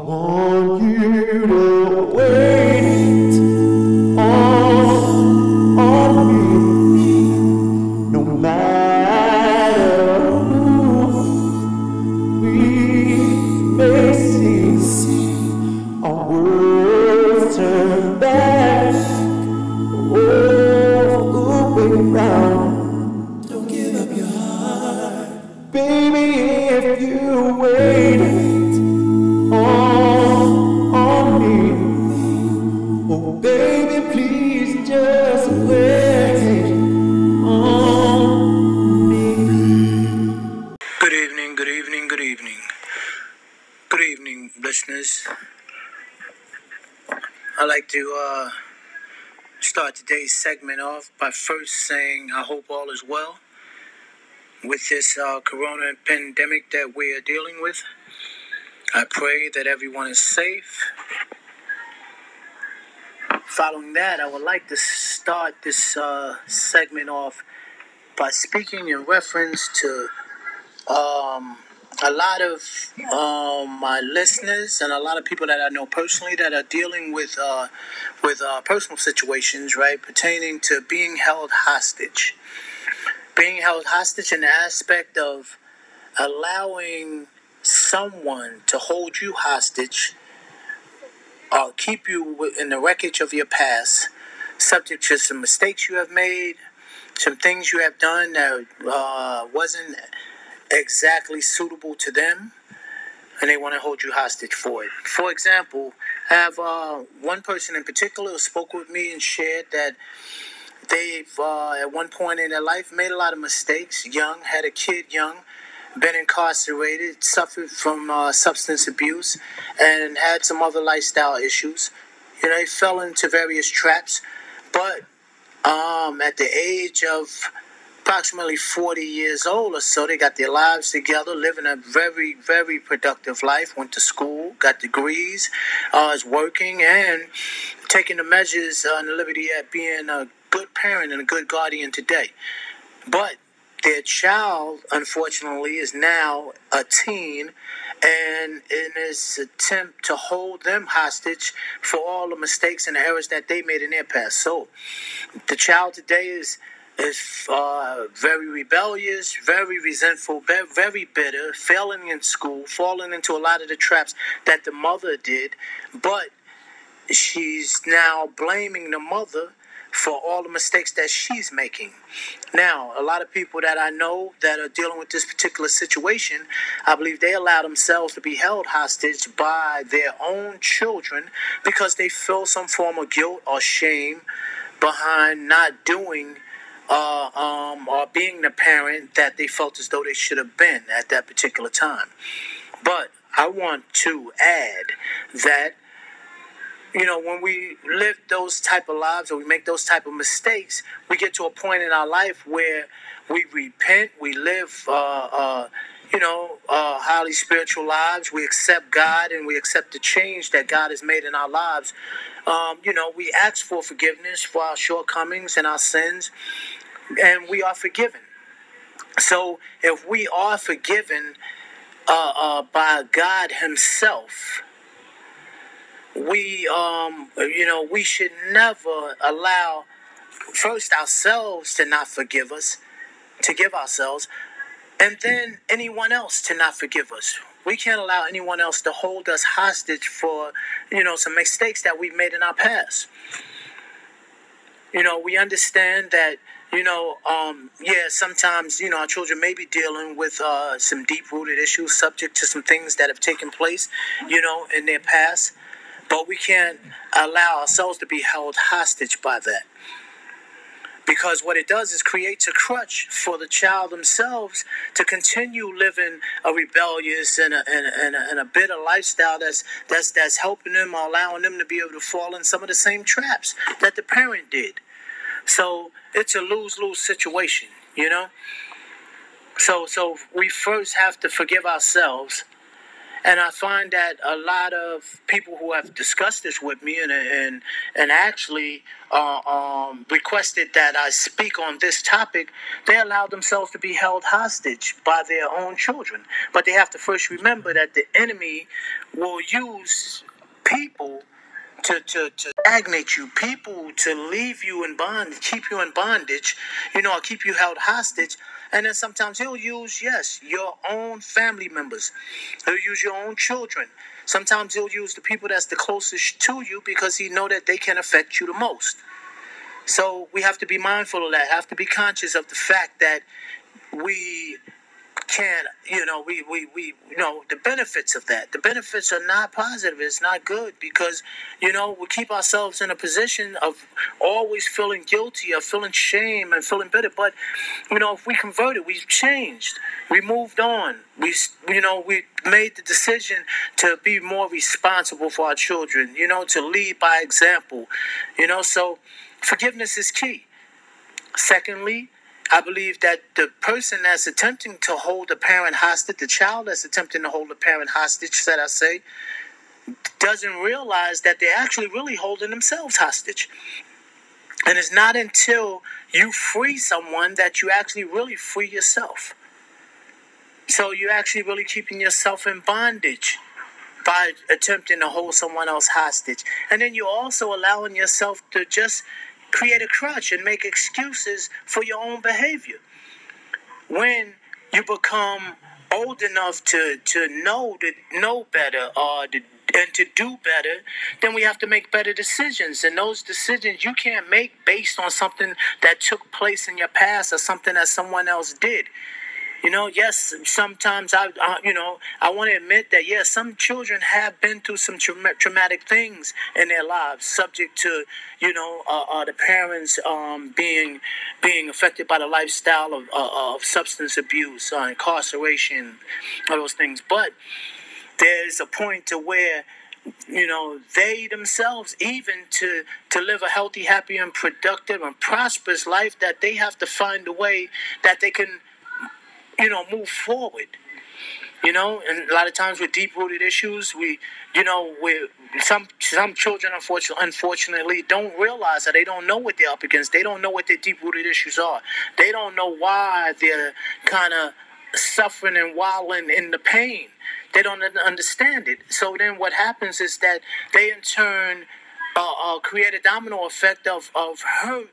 want you to today's segment off by first saying I hope all is well with this uh, corona pandemic that we are dealing with. I pray that everyone is safe. Following that, I would like to start this uh, segment off by speaking in reference to um, a lot of um, my listeners and a lot of people that I know personally that are dealing with uh, with uh, personal situations, right, pertaining to being held hostage. Being held hostage in the aspect of allowing someone to hold you hostage or keep you in the wreckage of your past, subject to some mistakes you have made, some things you have done that uh, wasn't exactly suitable to them and they want to hold you hostage for it. For example, I have uh, one person in particular who spoke with me and shared that they've, uh, at one point in their life, made a lot of mistakes, young, had a kid young, been incarcerated, suffered from uh, substance abuse, and had some other lifestyle issues. You know, they fell into various traps, but um, at the age of approximately 40 years old or so. They got their lives together, living a very, very productive life. Went to school, got degrees, uh, is working, and taking the measures uh, and the liberty at being a good parent and a good guardian today. But their child, unfortunately, is now a teen, and in his attempt to hold them hostage for all the mistakes and errors that they made in their past. So, the child today is is uh, very rebellious, very resentful, be- very bitter, failing in school, falling into a lot of the traps that the mother did. But she's now blaming the mother for all the mistakes that she's making. Now, a lot of people that I know that are dealing with this particular situation, I believe they allow themselves to be held hostage by their own children because they feel some form of guilt or shame behind not doing uh, um, or being the parent that they felt as though they should have been at that particular time. But I want to add that you know when we live those type of lives or we make those type of mistakes, we get to a point in our life where we repent, we live. Uh, uh, you know, uh, highly spiritual lives. We accept God and we accept the change that God has made in our lives. Um, you know, we ask for forgiveness for our shortcomings and our sins, and we are forgiven. So, if we are forgiven uh, uh, by God Himself, we, um, you know, we should never allow first ourselves to not forgive us, to give ourselves, and then anyone else to not forgive us. We can't allow anyone else to hold us hostage for, you know, some mistakes that we've made in our past. You know, we understand that, you know, um, yeah, sometimes, you know, our children may be dealing with uh, some deep rooted issues subject to some things that have taken place, you know, in their past. But we can't allow ourselves to be held hostage by that because what it does is creates a crutch for the child themselves to continue living a rebellious and a, and a, and a, and a bitter lifestyle that's that's that's helping them allowing them to be able to fall in some of the same traps that the parent did so it's a lose-lose situation you know so so we first have to forgive ourselves And I find that a lot of people who have discussed this with me and and and actually uh, um, requested that I speak on this topic, they allow themselves to be held hostage by their own children. But they have to first remember that the enemy will use people to, to, to stagnate you, people to leave you in bondage, keep you in bondage, you know, keep you held hostage. And then sometimes he'll use, yes, your own family members. He'll use your own children. Sometimes he'll use the people that's the closest to you because he know that they can affect you the most. So we have to be mindful of that, have to be conscious of the fact that we can't, you know, we, we, we, you know, the benefits of that. The benefits are not positive. It's not good because, you know, we keep ourselves in a position of always feeling guilty, of feeling shame and feeling bitter. But, you know, if we converted, we've changed. We moved on. We, you know, we made the decision to be more responsible for our children, you know, to lead by example, you know, so forgiveness is key. Secondly, I believe that the person that's attempting to hold a parent hostage, the child that's attempting to hold a parent hostage, said I say, doesn't realize that they're actually really holding themselves hostage. And it's not until you free someone that you actually really free yourself. So you're actually really keeping yourself in bondage by attempting to hold someone else hostage. And then you're also allowing yourself to just create a crutch and make excuses for your own behavior. When you become old enough to, to know to know better or to and to do better, then we have to make better decisions. And those decisions you can't make based on something that took place in your past or something that someone else did. You know, yes, sometimes I, uh, you know, I want to admit that yes, some children have been through some tra- traumatic things in their lives, subject to, you know, uh, uh, the parents um, being being affected by the lifestyle of, uh, of substance abuse, uh, incarceration, all those things. But there's a point to where you know they themselves even to to live a healthy happy and productive and prosperous life that they have to find a way that they can you know, move forward. You know, and a lot of times with deep rooted issues, we, you know, we some some children unfortunately unfortunately don't realize that they don't know what they're up against. They don't know what their deep rooted issues are. They don't know why they're kind of suffering and wallowing in the pain. They don't understand it. So then what happens is that they in turn uh, uh, create a domino effect of, of hurt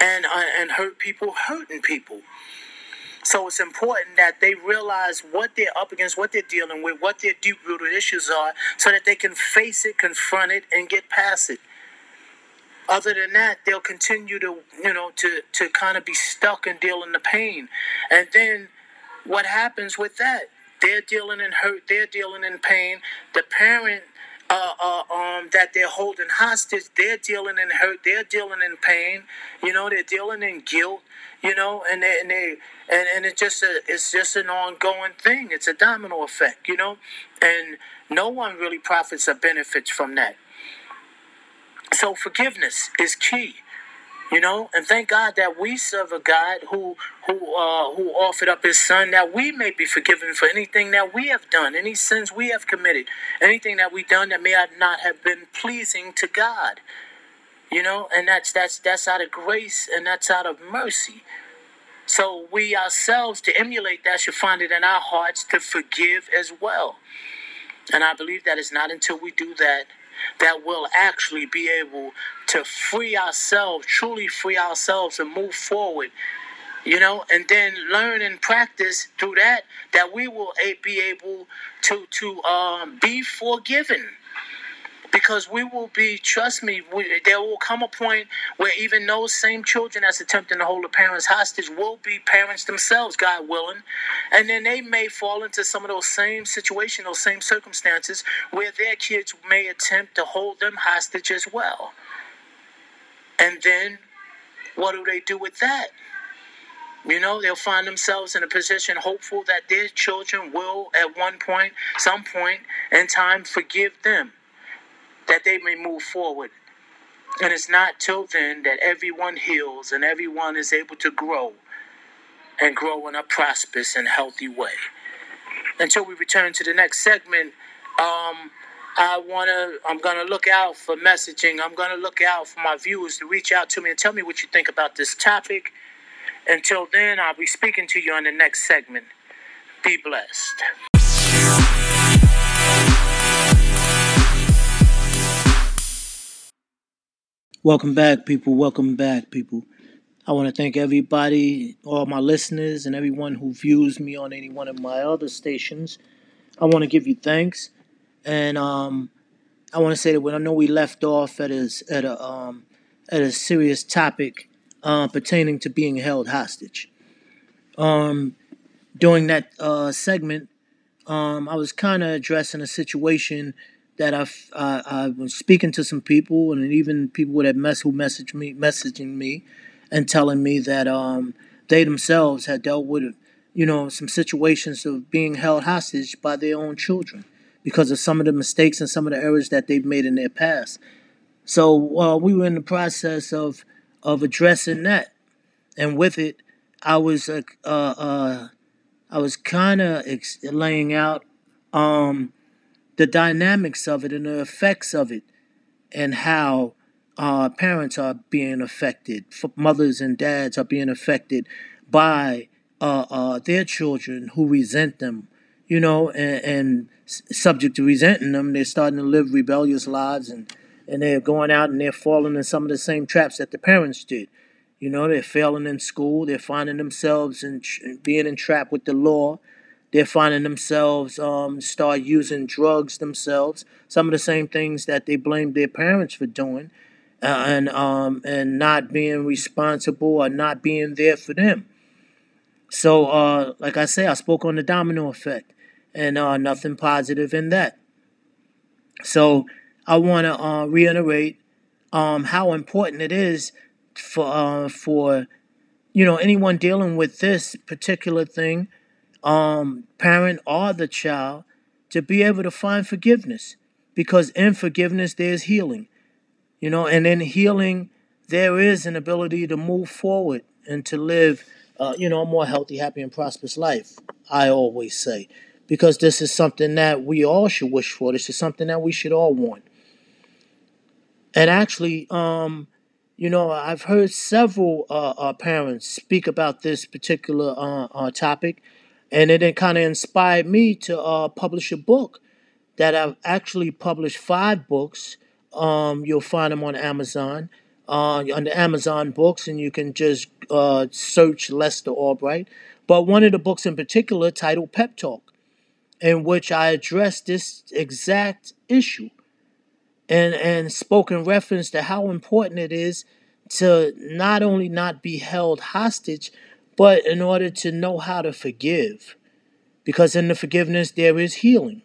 and uh, and hurt people hurting people. So it's important that they realize what they're up against, what they're dealing with, what their deep rooted issues are, so that they can face it, confront it, and get past it. Other than that, they'll continue to, you know, to, to kind of be stuck and dealing the pain. And then what happens with that? They're dealing in hurt, they're dealing in pain. The parent uh, uh, um, that they're holding hostage, they're dealing in hurt, they're dealing in pain, you know, they're dealing in guilt, you know, and they, and they and, and it's just a it's just an ongoing thing. It's a domino effect, you know, and no one really profits or benefits from that. So forgiveness is key, you know, and thank God that we serve a God who who uh, who offered up His Son that we may be forgiven for anything that we have done, any sins we have committed, anything that we've done that may not have been pleasing to God, you know, and that's that's that's out of grace and that's out of mercy. So we ourselves, to emulate that, should find it in our hearts to forgive as well. And I believe that it's not until we do that that we'll actually be able to free ourselves, truly free ourselves, and move forward. You know, and then learn and practice through that that we will be able to to um, be forgiven because we will be trust me we, there will come a point where even those same children that's attempting to hold the parents hostage will be parents themselves god willing. And then they may fall into some of those same situations those same circumstances where their kids may attempt to hold them hostage as well. And then what do they do with that? You know, they'll find themselves in a position hopeful that their children will, at one point, some point in time, forgive them that they may move forward. And it's not till then that everyone heals and everyone is able to grow and grow in a prosperous and healthy way. Until we return to the next segment, Um, I wanna. I'm gonna look out for messaging. I'm gonna look out for my viewers to reach out to me and tell me what you think about this topic. Until then, I'll be speaking to you on the next segment. Be blessed. Welcome back, people. Welcome back, people. I want to thank everybody, all my listeners, and everyone who views me on any one of my other stations. I want to give you thanks, and um, I want to say that when I know we left off at a at a um, at a serious topic uh, pertaining to being held hostage. Um, during that uh, segment, um, I was kind of addressing a situation that I, I I was speaking to some people and even people that mess who messaged me messaging me and telling me that um, they themselves had dealt with you know some situations of being held hostage by their own children because of some of the mistakes and some of the errors that they've made in their past. So uh, we were in the process of of addressing that, and with it, I was uh, uh, uh I was kind of ex- laying out um, the dynamics of it and the effects of it, and how uh, parents are being affected, mothers and dads are being affected by uh, uh, their children who resent them, you know, and, and subject to resenting them, they're starting to live rebellious lives and, and they're going out and they're falling in some of the same traps that the parents did. You know, they're failing in school, they're finding themselves in, being entrapped with the law they're finding themselves um, start using drugs themselves. Some of the same things that they blamed their parents for doing, uh, and um, and not being responsible or not being there for them. So, uh, like I say, I spoke on the domino effect, and uh, nothing positive in that. So, I want to uh, reiterate um, how important it is for uh, for you know anyone dealing with this particular thing um, parent or the child to be able to find forgiveness. Because in forgiveness there's healing you know and in healing there is an ability to move forward and to live uh, you know a more healthy happy and prosperous life i always say. Because this is something that we all should wish for. This is something that we should all want. And actually um, you know i've heard several uh, uh, parents speak about this particular uh, uh, topic and it, it kind of inspired me to uh, publish a book that I've actually published five books. Um, you'll find them on Amazon, uh, the Amazon books, and you can just uh, search Lester Albright. But one of the books in particular, titled Pep Talk, in which I address this exact issue and, and spoke in reference to how important it is to not only not be held hostage, but in order to know how to forgive. Because in the forgiveness, there is healing.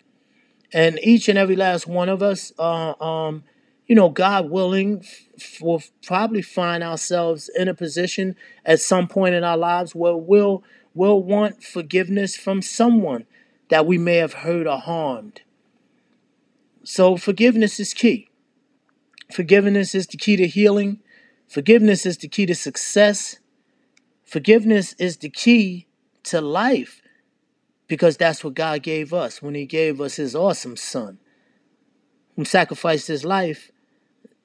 And each and every last one of us, uh, um, you know, God willing, f- will probably find ourselves in a position at some point in our lives where we'll, we'll want forgiveness from someone that we may have hurt or harmed. So, forgiveness is key. Forgiveness is the key to healing. Forgiveness is the key to success. Forgiveness is the key to life because that's what God gave us when He gave us His awesome Son, who sacrificed His life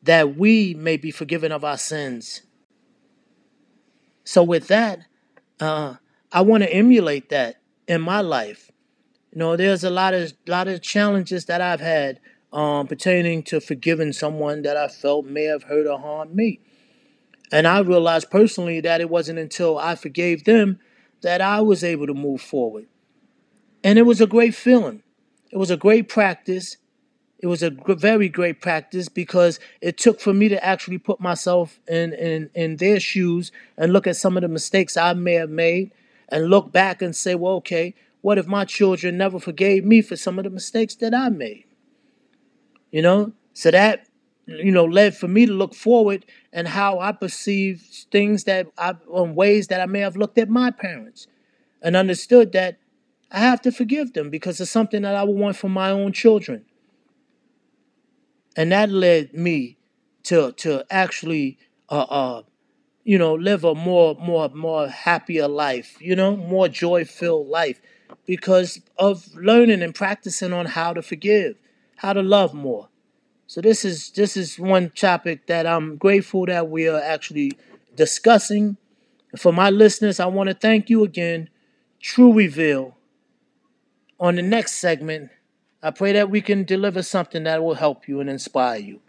that we may be forgiven of our sins. So, with that, uh, I want to emulate that in my life. You know, there's a lot of lot of challenges that I've had um, pertaining to forgiving someone that I felt may have hurt or harmed me. And I realized personally that it wasn't until I forgave them that I was able to move forward. And it was a great feeling. It was a great practice. It was a very great practice because it took for me to actually put myself in, in, in their shoes and look at some of the mistakes I may have made and look back and say, well, okay, what if my children never forgave me for some of the mistakes that I made? You know? So that you know, led for me to look forward and how I perceive things that I, in ways that I may have looked at my parents and understood that I have to forgive them because it's something that I would want for my own children. And that led me to to actually uh, uh you know live a more more more happier life, you know, more joy filled life because of learning and practicing on how to forgive, how to love more. So this is this is one topic that I'm grateful that we are actually discussing. For my listeners, I want to thank you again. True Reveal. On the next segment, I pray that we can deliver something that will help you and inspire you.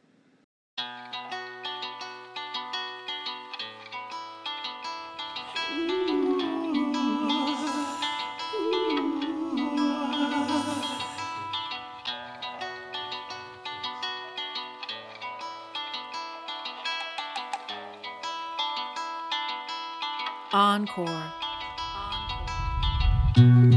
Encore. Encore.